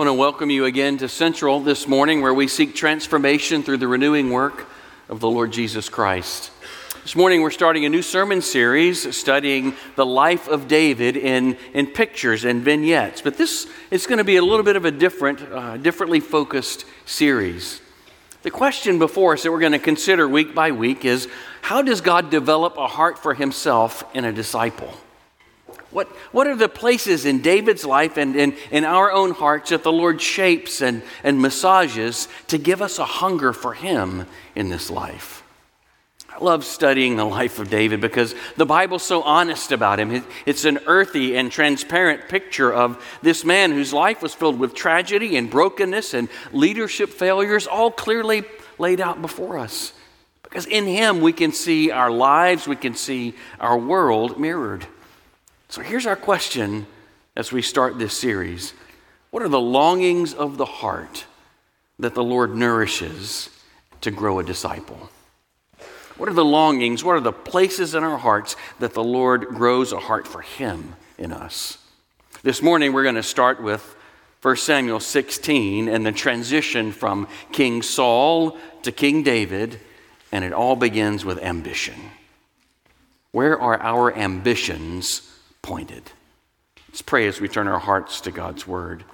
I want to welcome you again to Central this morning where we seek transformation through the renewing work of the Lord Jesus Christ. This morning we're starting a new sermon series studying the life of David in, in pictures and vignettes. But this is going to be a little bit of a different, uh, differently focused series. The question before us that we're going to consider week by week is how does God develop a heart for himself in a disciple? What, what are the places in David's life and in, in our own hearts that the Lord shapes and, and massages to give us a hunger for Him in this life? I love studying the life of David because the Bible's so honest about him. It's an earthy and transparent picture of this man whose life was filled with tragedy and brokenness and leadership failures, all clearly laid out before us. Because in him we can see our lives, we can see our world mirrored. So here's our question as we start this series What are the longings of the heart that the Lord nourishes to grow a disciple? What are the longings? What are the places in our hearts that the Lord grows a heart for Him in us? This morning, we're going to start with 1 Samuel 16 and the transition from King Saul to King David, and it all begins with ambition. Where are our ambitions pointed. Let's pray as we turn our hearts to God's word.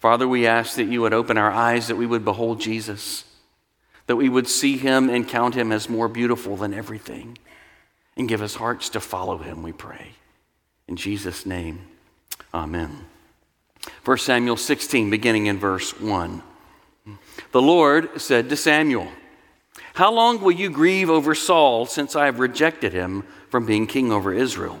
Father, we ask that you would open our eyes, that we would behold Jesus, that we would see him and count him as more beautiful than everything, and give us hearts to follow him, we pray. In Jesus' name, amen. 1 Samuel 16, beginning in verse 1. The Lord said to Samuel, How long will you grieve over Saul since I have rejected him from being king over Israel?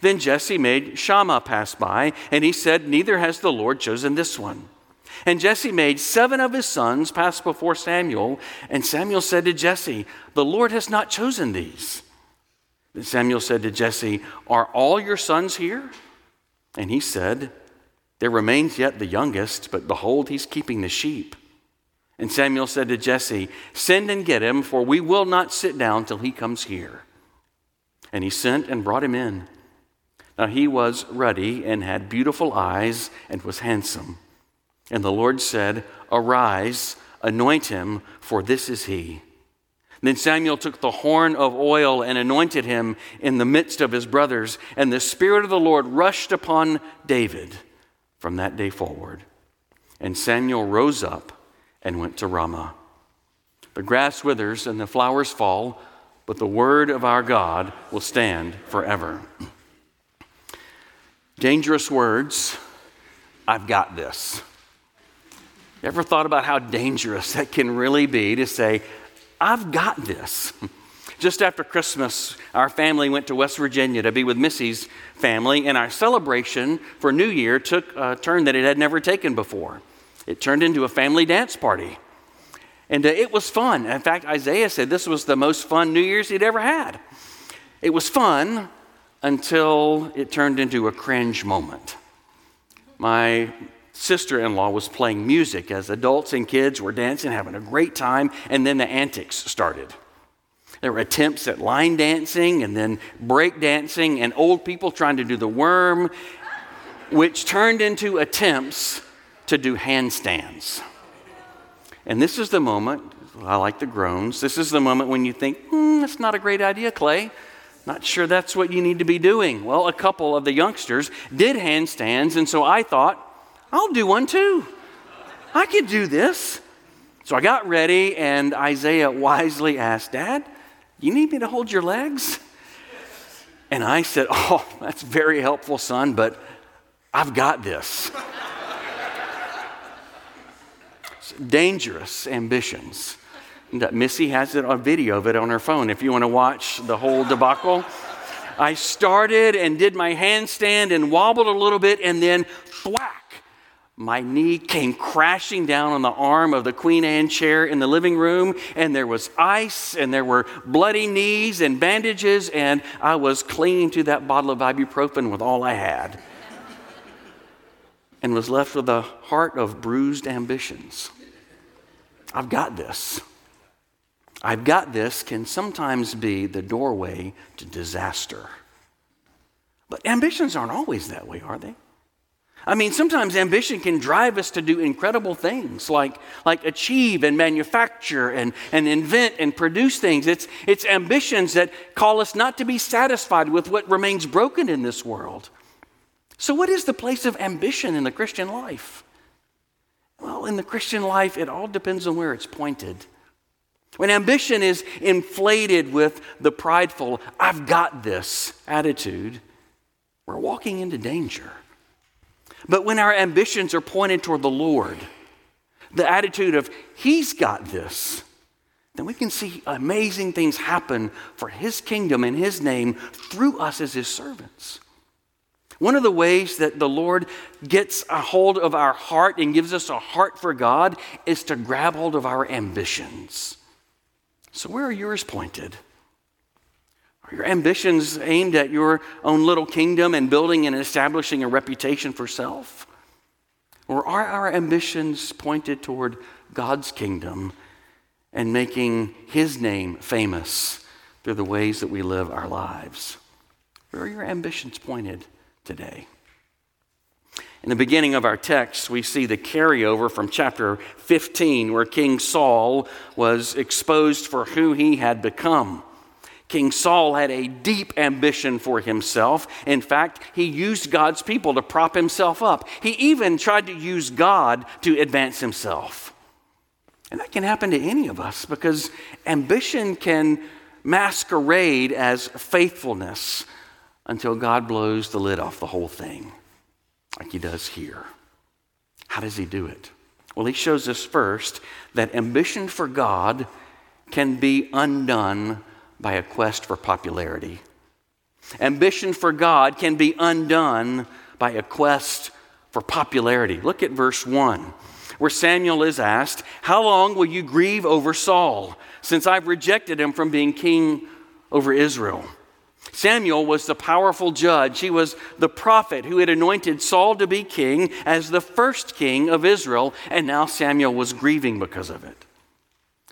Then Jesse made Shammah pass by, and he said, Neither has the Lord chosen this one. And Jesse made seven of his sons pass before Samuel, and Samuel said to Jesse, The Lord has not chosen these. Then Samuel said to Jesse, Are all your sons here? And he said, There remains yet the youngest, but behold, he's keeping the sheep. And Samuel said to Jesse, Send and get him, for we will not sit down till he comes here. And he sent and brought him in. Now he was ruddy and had beautiful eyes and was handsome. And the Lord said, Arise, anoint him, for this is he. Then Samuel took the horn of oil and anointed him in the midst of his brothers, and the Spirit of the Lord rushed upon David from that day forward. And Samuel rose up and went to Ramah. The grass withers and the flowers fall, but the word of our God will stand forever. Dangerous words, I've got this. You ever thought about how dangerous that can really be to say, I've got this? Just after Christmas, our family went to West Virginia to be with Missy's family, and our celebration for New Year took a turn that it had never taken before. It turned into a family dance party. And uh, it was fun. In fact, Isaiah said this was the most fun New Year's he'd ever had. It was fun until it turned into a cringe moment. My sister in law was playing music as adults and kids were dancing, having a great time, and then the antics started. There were attempts at line dancing and then break dancing, and old people trying to do the worm, which turned into attempts to do handstands. And this is the moment, I like the groans, this is the moment when you think, hmm, that's not a great idea, Clay. Not sure that's what you need to be doing. Well, a couple of the youngsters did handstands, and so I thought, I'll do one too. I could do this. So I got ready, and Isaiah wisely asked, Dad, you need me to hold your legs? And I said, Oh, that's very helpful, son, but I've got this. Dangerous ambitions. Missy has it on video of it on her phone if you want to watch the whole debacle. I started and did my handstand and wobbled a little bit, and then thwack my knee came crashing down on the arm of the Queen Anne chair in the living room, and there was ice, and there were bloody knees and bandages, and I was clinging to that bottle of ibuprofen with all I had, and was left with a heart of bruised ambitions. I've got this. I've got this can sometimes be the doorway to disaster. But ambitions aren't always that way, are they? I mean, sometimes ambition can drive us to do incredible things like, like achieve and manufacture and, and invent and produce things. It's, it's ambitions that call us not to be satisfied with what remains broken in this world. So, what is the place of ambition in the Christian life? Well, in the Christian life, it all depends on where it's pointed. When ambition is inflated with the prideful, I've got this attitude, we're walking into danger. But when our ambitions are pointed toward the Lord, the attitude of, He's got this, then we can see amazing things happen for His kingdom and His name through us as His servants. One of the ways that the Lord gets a hold of our heart and gives us a heart for God is to grab hold of our ambitions. So, where are yours pointed? Are your ambitions aimed at your own little kingdom and building and establishing a reputation for self? Or are our ambitions pointed toward God's kingdom and making His name famous through the ways that we live our lives? Where are your ambitions pointed today? In the beginning of our text, we see the carryover from chapter 15, where King Saul was exposed for who he had become. King Saul had a deep ambition for himself. In fact, he used God's people to prop himself up. He even tried to use God to advance himself. And that can happen to any of us because ambition can masquerade as faithfulness until God blows the lid off the whole thing, like he does here. How does he do it? Well, he shows us first that ambition for God can be undone by a quest for popularity. Ambition for God can be undone by a quest for popularity. Look at verse 1, where Samuel is asked, How long will you grieve over Saul, since I've rejected him from being king over Israel? Samuel was the powerful judge. He was the prophet who had anointed Saul to be king as the first king of Israel, and now Samuel was grieving because of it.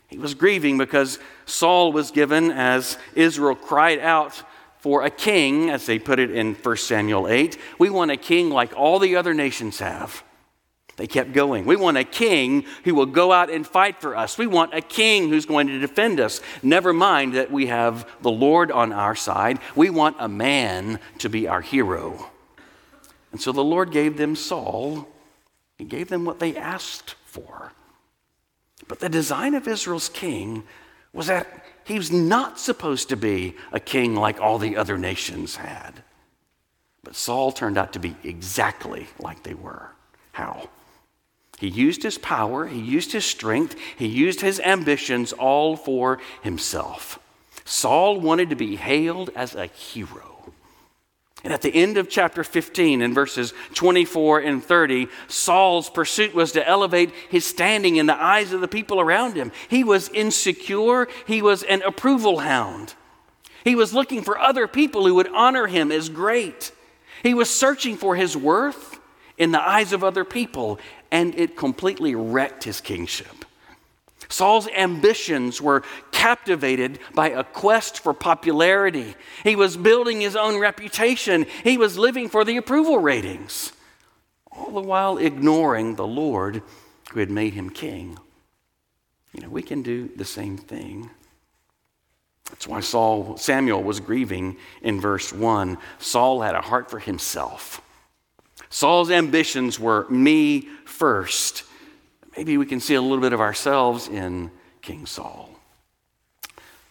He was grieving because Saul was given as Israel cried out for a king, as they put it in 1 Samuel 8. We want a king like all the other nations have. They kept going. We want a king who will go out and fight for us. We want a king who's going to defend us. Never mind that we have the Lord on our side. We want a man to be our hero. And so the Lord gave them Saul. He gave them what they asked for. But the design of Israel's king was that he was not supposed to be a king like all the other nations had. But Saul turned out to be exactly like they were. How? He used his power, he used his strength, he used his ambitions all for himself. Saul wanted to be hailed as a hero. And at the end of chapter 15, in verses 24 and 30, Saul's pursuit was to elevate his standing in the eyes of the people around him. He was insecure, he was an approval hound. He was looking for other people who would honor him as great. He was searching for his worth in the eyes of other people, and it completely wrecked his kingship. Saul's ambitions were captivated by a quest for popularity. He was building his own reputation. He was living for the approval ratings, all the while ignoring the Lord who had made him king. You know, we can do the same thing. That's why Saul, Samuel was grieving in verse 1. Saul had a heart for himself. Saul's ambitions were me first. Maybe we can see a little bit of ourselves in King Saul.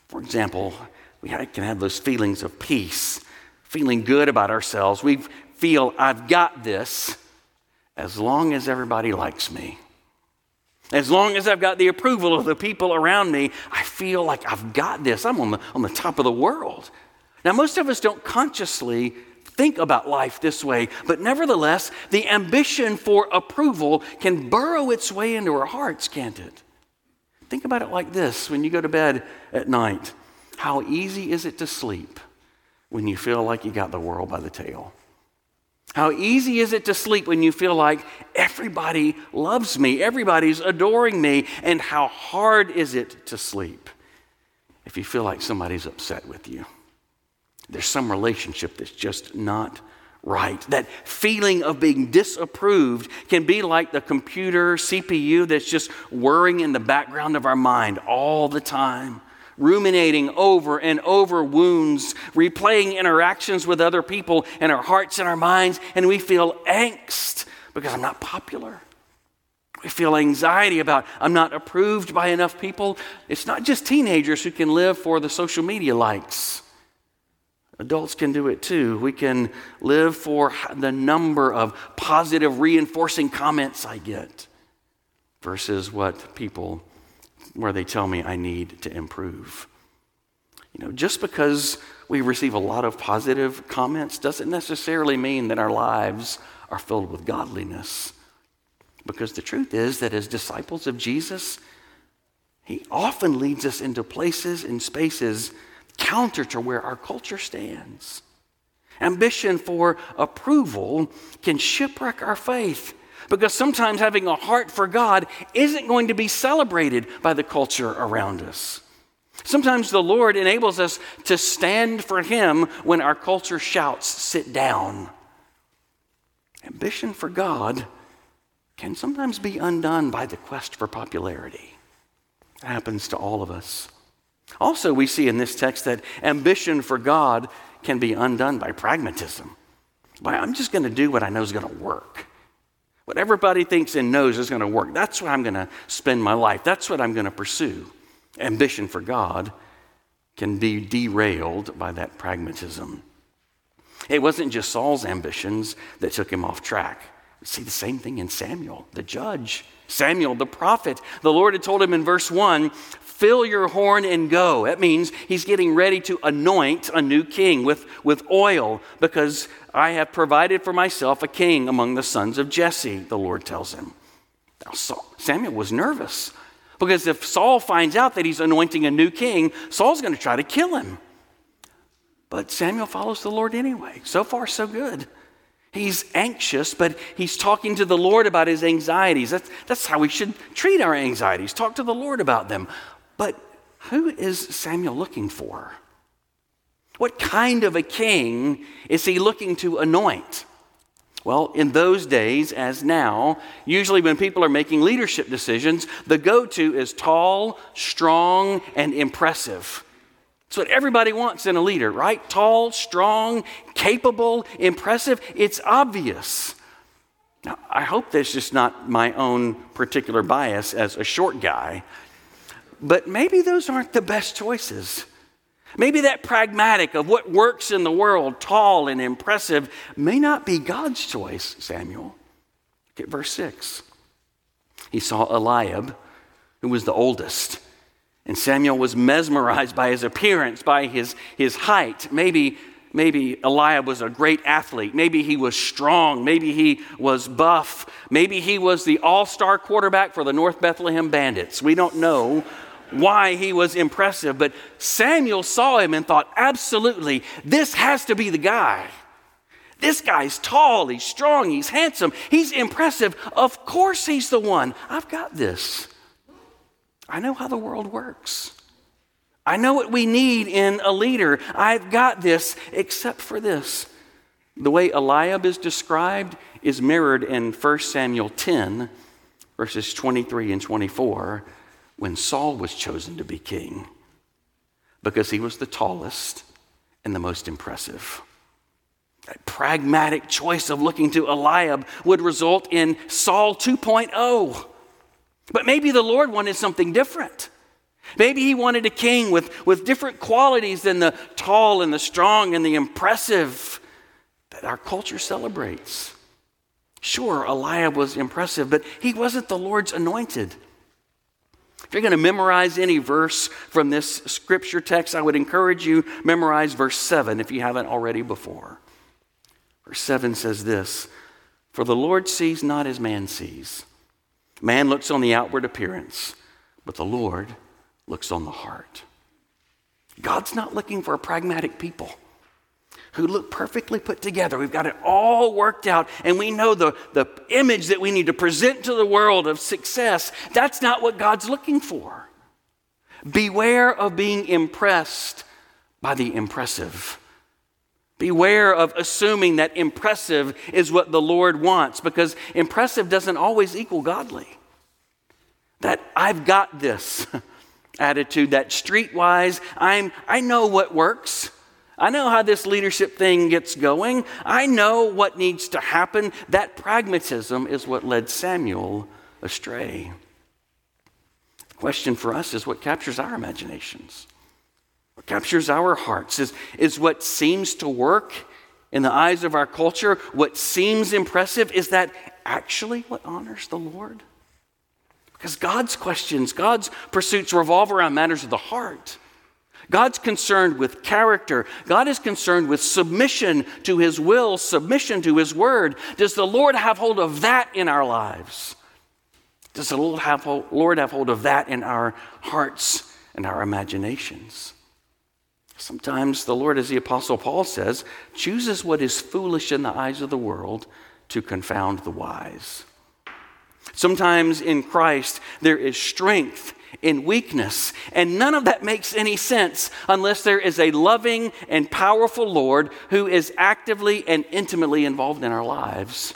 For example, we can have those feelings of peace, feeling good about ourselves. We feel, I've got this as long as everybody likes me. As long as I've got the approval of the people around me, I feel like I've got this. I'm on the, on the top of the world. Now, most of us don't consciously think about life this way, but nevertheless, the ambition for approval can burrow its way into our hearts, can't it? Think about it like this when you go to bed at night. How easy is it to sleep when you feel like you got the world by the tail? How easy is it to sleep when you feel like everybody loves me, everybody's adoring me, and how hard is it to sleep if you feel like somebody's upset with you? There's some relationship that's just not right. That feeling of being disapproved can be like the computer CPU that's just whirring in the background of our mind all the time ruminating over and over wounds, replaying interactions with other people in our hearts and our minds, and we feel angst because I'm not popular. We feel anxiety about I'm not approved by enough people. It's not just teenagers who can live for the social media likes. Adults can do it too. We can live for the number of positive reinforcing comments I get versus what people where they tell me I need to improve. You know, just because we receive a lot of positive comments doesn't necessarily mean that our lives are filled with godliness. Because the truth is that as disciples of Jesus, he often leads us into places and spaces counter to where our culture stands. Ambition for approval can shipwreck our faith because sometimes having a heart for God isn't going to be celebrated by the culture around us. Sometimes the Lord enables us to stand for Him when our culture shouts, sit down. Ambition for God can sometimes be undone by the quest for popularity. It happens to all of us. Also, we see in this text that ambition for God can be undone by pragmatism. By, I'm just going to do what I know is going to work. What everybody thinks and knows is going to work. That's what I'm going to spend my life. That's what I'm going to pursue. Ambition for God can be derailed by that pragmatism. It wasn't just Saul's ambitions that took him off track. See the same thing in Samuel, the judge. Samuel, the prophet. The Lord had told him in verse 1 fill your horn and go. That means he's getting ready to anoint a new king with, with oil because I have provided for myself a king among the sons of Jesse, the Lord tells him. Now, Samuel was nervous because if Saul finds out that he's anointing a new king, Saul's going to try to kill him. But Samuel follows the Lord anyway. So far, so good. He's anxious, but he's talking to the Lord about his anxieties. That's, that's how we should treat our anxieties. Talk to the Lord about them. Who is Samuel looking for? What kind of a king is he looking to anoint? Well, in those days, as now, usually when people are making leadership decisions, the go to is tall, strong, and impressive. It's what everybody wants in a leader, right? Tall, strong, capable, impressive. It's obvious. Now, I hope that's just not my own particular bias as a short guy. But maybe those aren't the best choices. Maybe that pragmatic of what works in the world, tall and impressive, may not be God's choice, Samuel. Look at verse 6. He saw Eliab, who was the oldest, and Samuel was mesmerized by his appearance, by his, his height. Maybe, maybe Eliab was a great athlete. Maybe he was strong. Maybe he was buff. Maybe he was the all star quarterback for the North Bethlehem Bandits. We don't know why he was impressive, but Samuel saw him and thought, absolutely, this has to be the guy. This guy's tall, he's strong, he's handsome, he's impressive. Of course, he's the one. I've got this. I know how the world works. I know what we need in a leader. I've got this, except for this. The way Eliab is described is mirrored in 1 Samuel 10, verses 23 and 24, when Saul was chosen to be king because he was the tallest and the most impressive. That pragmatic choice of looking to Eliab would result in Saul 2.0. But maybe the Lord wanted something different. Maybe he wanted a king with, with different qualities than the tall and the strong and the impressive that our culture celebrates. Sure, Eliab was impressive, but he wasn't the Lord's anointed. If you're going to memorize any verse from this scripture text, I would encourage you memorize verse 7 if you haven't already before. Verse 7 says this, "For the Lord sees not as man sees. Man looks on the outward appearance, but the Lord looks on the heart." God's not looking for a pragmatic people who look perfectly put together. We've got it all worked out, and we know the, the image that we need to present to the world of success. That's not what God's looking for. Beware of being impressed by the impressive. Beware of assuming that impressive is what the Lord wants, because impressive doesn't always equal godly. That I've got this attitude, that streetwise, I'm, I know what works. I know how this leadership thing gets going. I know what needs to happen. That pragmatism is what led Samuel astray. The question for us is what captures our imaginations? What captures our hearts? Is, is what seems to work in the eyes of our culture, what seems impressive, is that actually what honors the Lord? Because God's questions, God's pursuits revolve around matters of the heart. God's concerned with character. God is concerned with submission to His will, submission to His word. Does the Lord have hold of that in our lives? Does the Lord have, hold, Lord have hold of that in our hearts and our imaginations? Sometimes the Lord, as the Apostle Paul says, chooses what is foolish in the eyes of the world to confound the wise. Sometimes in Christ there is strength in weakness. And none of that makes any sense unless there is a loving and powerful Lord who is actively and intimately involved in our lives,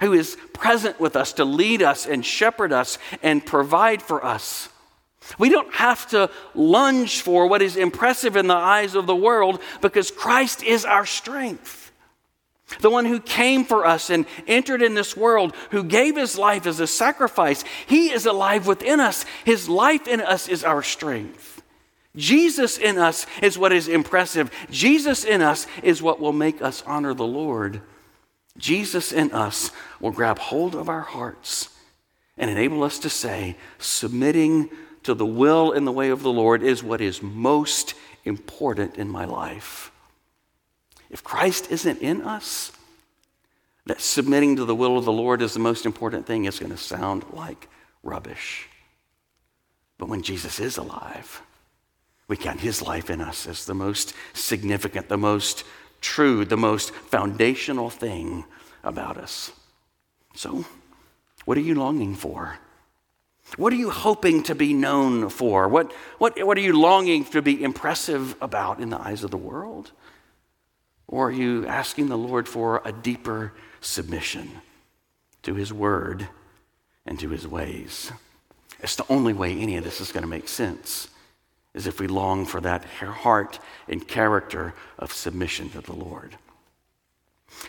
who is present with us to lead us and shepherd us and provide for us. We don't have to lunge for what is impressive in the eyes of the world because Christ is our strength the one who came for us and entered in this world, who gave his life as a sacrifice. He is alive within us. His life in us is our strength. Jesus in us is what is impressive. Jesus in us is what will make us honor the Lord. Jesus in us will grab hold of our hearts and enable us to say, submitting to the will and the way of the Lord is what is most important in my life. If Christ isn't in us, that submitting to the will of the Lord is the most important thing is going to sound like rubbish. But when Jesus is alive, we count his life in us as the most significant, the most true, the most foundational thing about us. So, what are you longing for? What are you hoping to be known for? What, what, what are you longing to be impressive about in the eyes of the world? Or are you asking the Lord for a deeper submission to His Word and to His ways? It's the only way any of this is going to make sense, is if we long for that heart and character of submission to the Lord.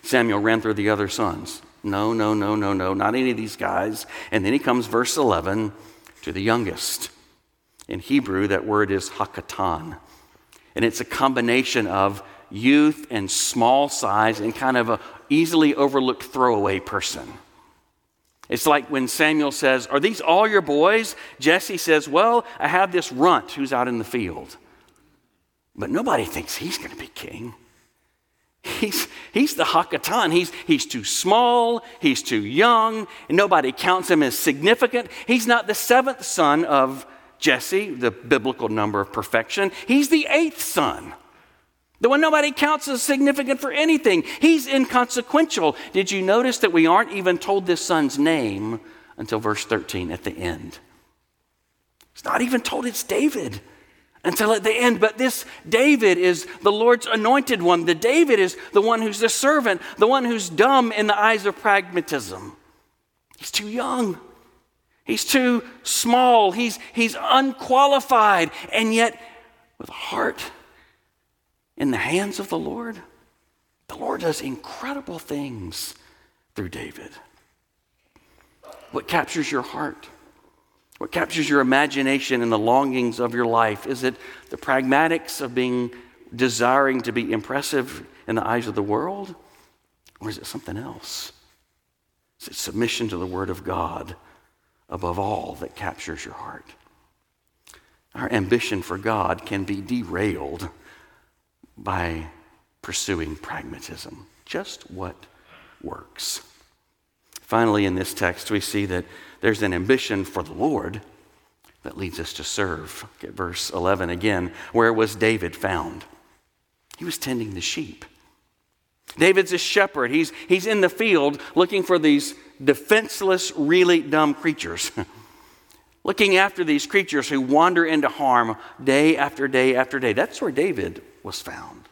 Samuel ran through the other sons. No, no, no, no, no, not any of these guys. And then he comes, verse 11, to the youngest. In Hebrew, that word is hakatan. And it's a combination of youth and small size and kind of a easily overlooked throwaway person. It's like when Samuel says, Are these all your boys? Jesse says, Well, I have this runt who's out in the field. But nobody thinks he's going to be king. He's, he's the Hakatan. He's, he's too small, he's too young, and nobody counts him as significant. He's not the seventh son of Jesse, the biblical number of perfection. He's the eighth son. The one nobody counts as significant for anything. He's inconsequential. Did you notice that we aren't even told this son's name until verse 13 at the end? It's not even told it's David until at the end. But this David is the Lord's anointed one. The David is the one who's the servant, the one who's dumb in the eyes of pragmatism. He's too young. He's too small. He's, he's unqualified. And yet, with a heart in the hands of the Lord, the Lord does incredible things through David. What captures your heart? What captures your imagination and the longings of your life? Is it the pragmatics of being desiring to be impressive in the eyes of the world? Or is it something else? Is it submission to the Word of God above all that captures your heart? Our ambition for God can be derailed by pursuing pragmatism. Just what works. Finally, in this text, we see that there's an ambition for the Lord that leads us to serve. Get verse 11 again. Where was David found? He was tending the sheep. David's a shepherd. He's, he's in the field looking for these defenseless, really dumb creatures. looking after these creatures who wander into harm day after day after day. That's where David was found.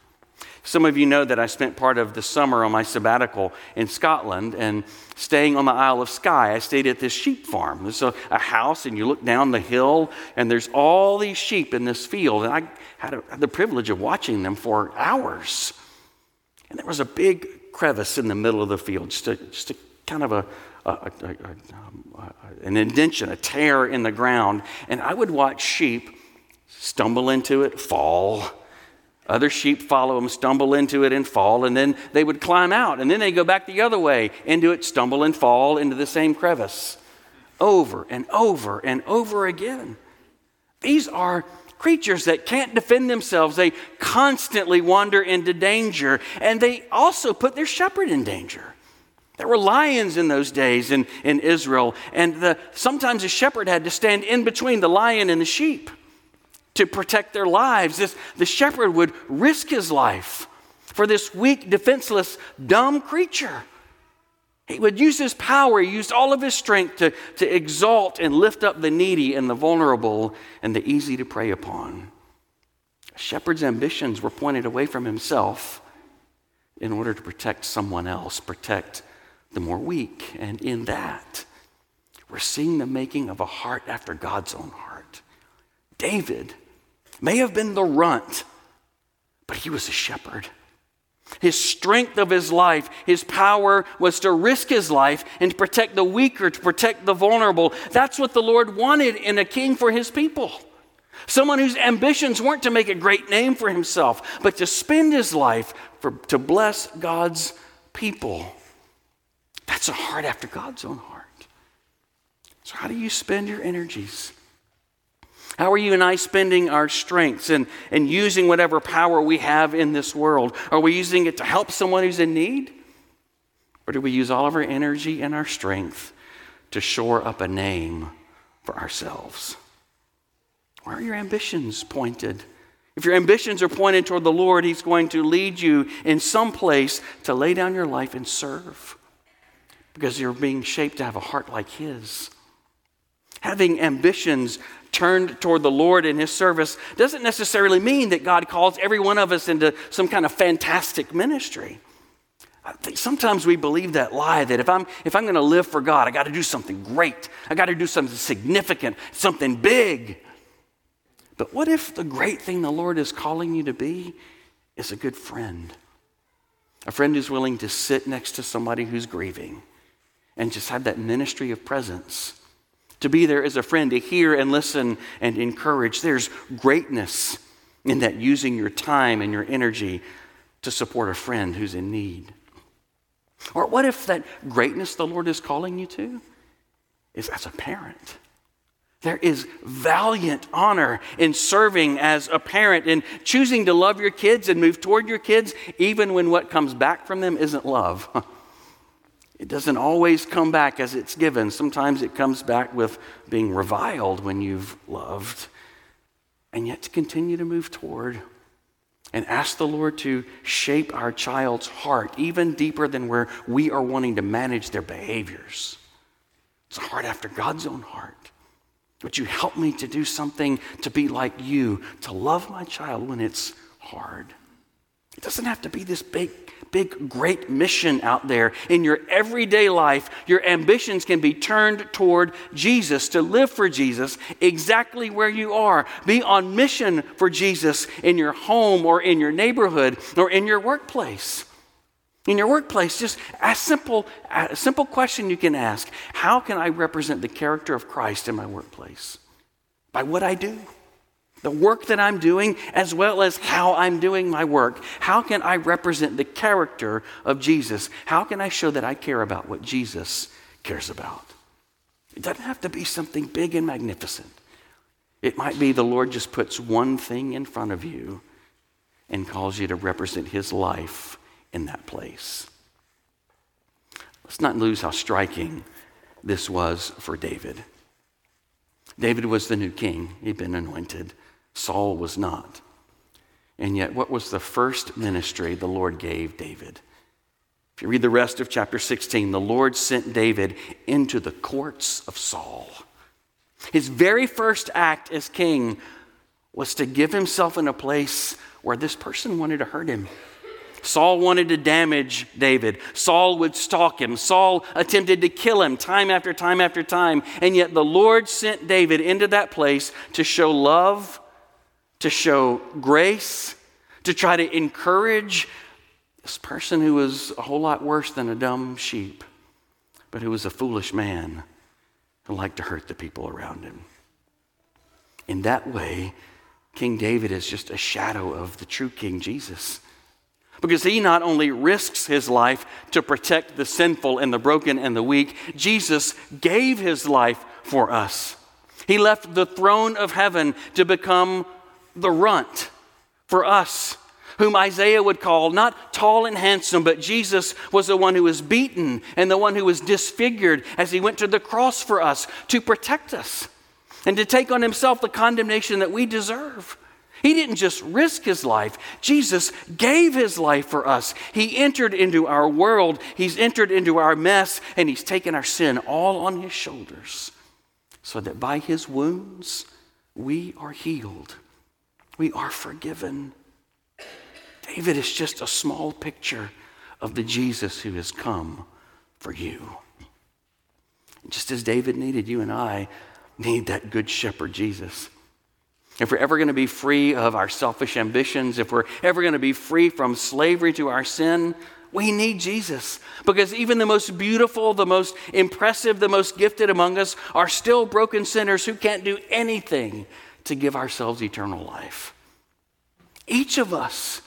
Some of you know that I spent part of the summer on my sabbatical in Scotland and staying on the Isle of Skye. I stayed at this sheep farm. There's a, a house, and you look down the hill, and there's all these sheep in this field. And I had, a, had the privilege of watching them for hours. And there was a big crevice in the middle of the field, just a, just a kind of a, a, an indention, a tear in the ground. And I would watch sheep stumble into it, fall, other sheep follow them, stumble into it, and fall, and then they would climb out, and then they go back the other way into it, stumble and fall into the same crevice. Over and over and over again. These are creatures that can't defend themselves. They constantly wander into danger, and they also put their shepherd in danger. There were lions in those days in, in Israel, and the, sometimes a shepherd had to stand in between the lion and the sheep to protect their lives. This, the shepherd would risk his life for this weak, defenseless, dumb creature. He would use his power, he used all of his strength to, to exalt and lift up the needy and the vulnerable and the easy to prey upon. A shepherd's ambitions were pointed away from himself in order to protect someone else, protect the more weak. And in that, we're seeing the making of a heart after God's own heart. David may have been the runt, but he was a shepherd. His strength of his life, his power was to risk his life and to protect the weaker, to protect the vulnerable. That's what the Lord wanted in a king for his people. Someone whose ambitions weren't to make a great name for himself, but to spend his life for, to bless God's people. That's a heart after God's own heart. So, how do you spend your energies? How are you and I spending our strengths and, and using whatever power we have in this world? Are we using it to help someone who's in need? Or do we use all of our energy and our strength to shore up a name for ourselves? Where are your ambitions pointed? If your ambitions are pointed toward the Lord, He's going to lead you in some place to lay down your life and serve because you're being shaped to have a heart like His. Having ambitions turned toward the Lord in His service doesn't necessarily mean that God calls every one of us into some kind of fantastic ministry. I think sometimes we believe that lie that if I'm, if I'm going to live for God, I got to do something great. I got to do something significant, something big. But what if the great thing the Lord is calling you to be is a good friend? A friend who's willing to sit next to somebody who's grieving and just have that ministry of presence to be there as a friend, to hear and listen and encourage. There's greatness in that using your time and your energy to support a friend who's in need. Or what if that greatness the Lord is calling you to is as a parent? There is valiant honor in serving as a parent and choosing to love your kids and move toward your kids, even when what comes back from them isn't love. It doesn't always come back as it's given. Sometimes it comes back with being reviled when you've loved. And yet to continue to move toward and ask the Lord to shape our child's heart even deeper than where we are wanting to manage their behaviors. It's a heart after God's own heart. Would you help me to do something to be like you, to love my child when it's hard? It doesn't have to be this big, big, great mission out there. In your everyday life, your ambitions can be turned toward Jesus, to live for Jesus exactly where you are. Be on mission for Jesus in your home or in your neighborhood or in your workplace. In your workplace, just a simple, a simple question you can ask How can I represent the character of Christ in my workplace? By what I do the work that I'm doing, as well as how I'm doing my work. How can I represent the character of Jesus? How can I show that I care about what Jesus cares about? It doesn't have to be something big and magnificent. It might be the Lord just puts one thing in front of you and calls you to represent His life in that place. Let's not lose how striking this was for David. David was the new king, he'd been anointed. Saul was not. And yet, what was the first ministry the Lord gave David? If you read the rest of chapter 16, the Lord sent David into the courts of Saul. His very first act as king was to give himself in a place where this person wanted to hurt him. Saul wanted to damage David. Saul would stalk him. Saul attempted to kill him time after time after time. And yet the Lord sent David into that place to show love to show grace, to try to encourage this person who was a whole lot worse than a dumb sheep, but who was a foolish man who liked to hurt the people around him. In that way, King David is just a shadow of the true King Jesus. Because he not only risks his life to protect the sinful and the broken and the weak, Jesus gave his life for us. He left the throne of heaven to become the runt for us, whom Isaiah would call not tall and handsome, but Jesus was the one who was beaten and the one who was disfigured as he went to the cross for us to protect us and to take on himself the condemnation that we deserve. He didn't just risk his life, Jesus gave his life for us. He entered into our world, he's entered into our mess, and he's taken our sin all on his shoulders so that by his wounds we are healed we are forgiven. David is just a small picture of the Jesus who has come for you. Just as David needed, you and I need that good shepherd Jesus. If we're ever going to be free of our selfish ambitions, if we're ever going to be free from slavery to our sin, we need Jesus. Because even the most beautiful, the most impressive, the most gifted among us are still broken sinners who can't do anything to give ourselves eternal life. Each of us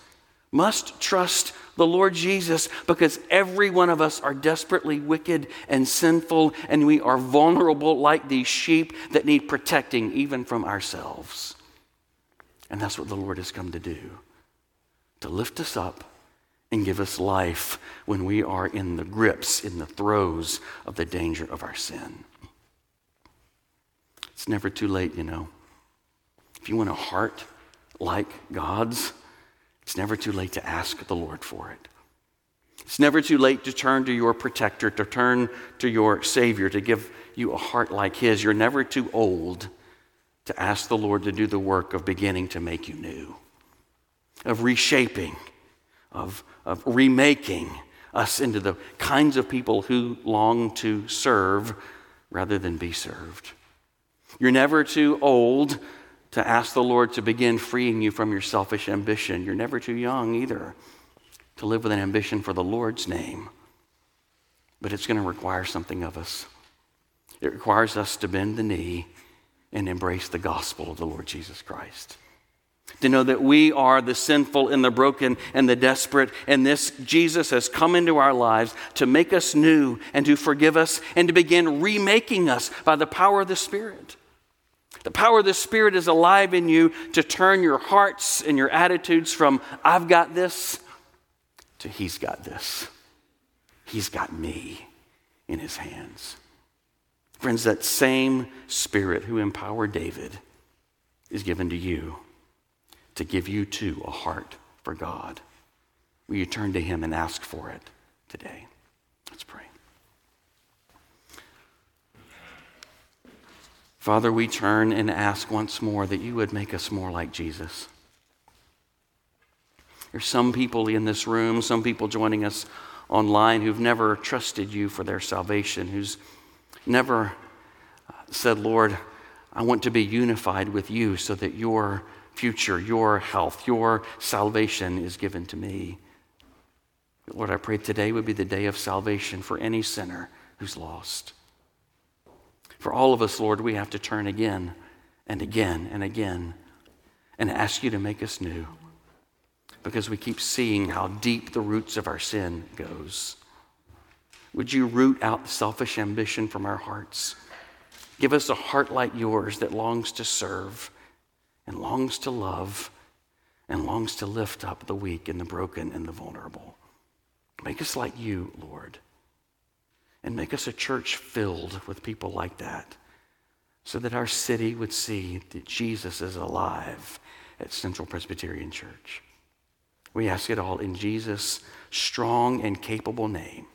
must trust the Lord Jesus because every one of us are desperately wicked and sinful, and we are vulnerable like these sheep that need protecting even from ourselves. And that's what the Lord has come to do to lift us up and give us life when we are in the grips, in the throes of the danger of our sin. It's never too late, you know. If you want a heart like God's, it's never too late to ask the Lord for it. It's never too late to turn to your protector, to turn to your Savior, to give you a heart like His. You're never too old to ask the Lord to do the work of beginning to make you new, of reshaping, of, of remaking us into the kinds of people who long to serve rather than be served. You're never too old to ask the Lord to begin freeing you from your selfish ambition. You're never too young either to live with an ambition for the Lord's name. But it's going to require something of us. It requires us to bend the knee and embrace the gospel of the Lord Jesus Christ. To know that we are the sinful and the broken and the desperate, and this Jesus has come into our lives to make us new and to forgive us and to begin remaking us by the power of the Spirit. The power of the Spirit is alive in you to turn your hearts and your attitudes from, I've got this, to He's got this. He's got me in His hands. Friends, that same Spirit who empowered David is given to you to give you too a heart for God. Will you turn to Him and ask for it today? Let's pray. Father, we turn and ask once more that you would make us more like Jesus. There's some people in this room, some people joining us online who've never trusted you for their salvation, who's never uh, said, Lord, I want to be unified with you so that your future, your health, your salvation is given to me. Lord, I pray today would be the day of salvation for any sinner who's lost. For all of us, Lord, we have to turn again and again and again and ask you to make us new because we keep seeing how deep the roots of our sin goes. Would you root out the selfish ambition from our hearts? Give us a heart like yours that longs to serve and longs to love and longs to lift up the weak and the broken and the vulnerable. Make us like you, Lord. And make us a church filled with people like that so that our city would see that Jesus is alive at Central Presbyterian Church. We ask it all in Jesus' strong and capable name.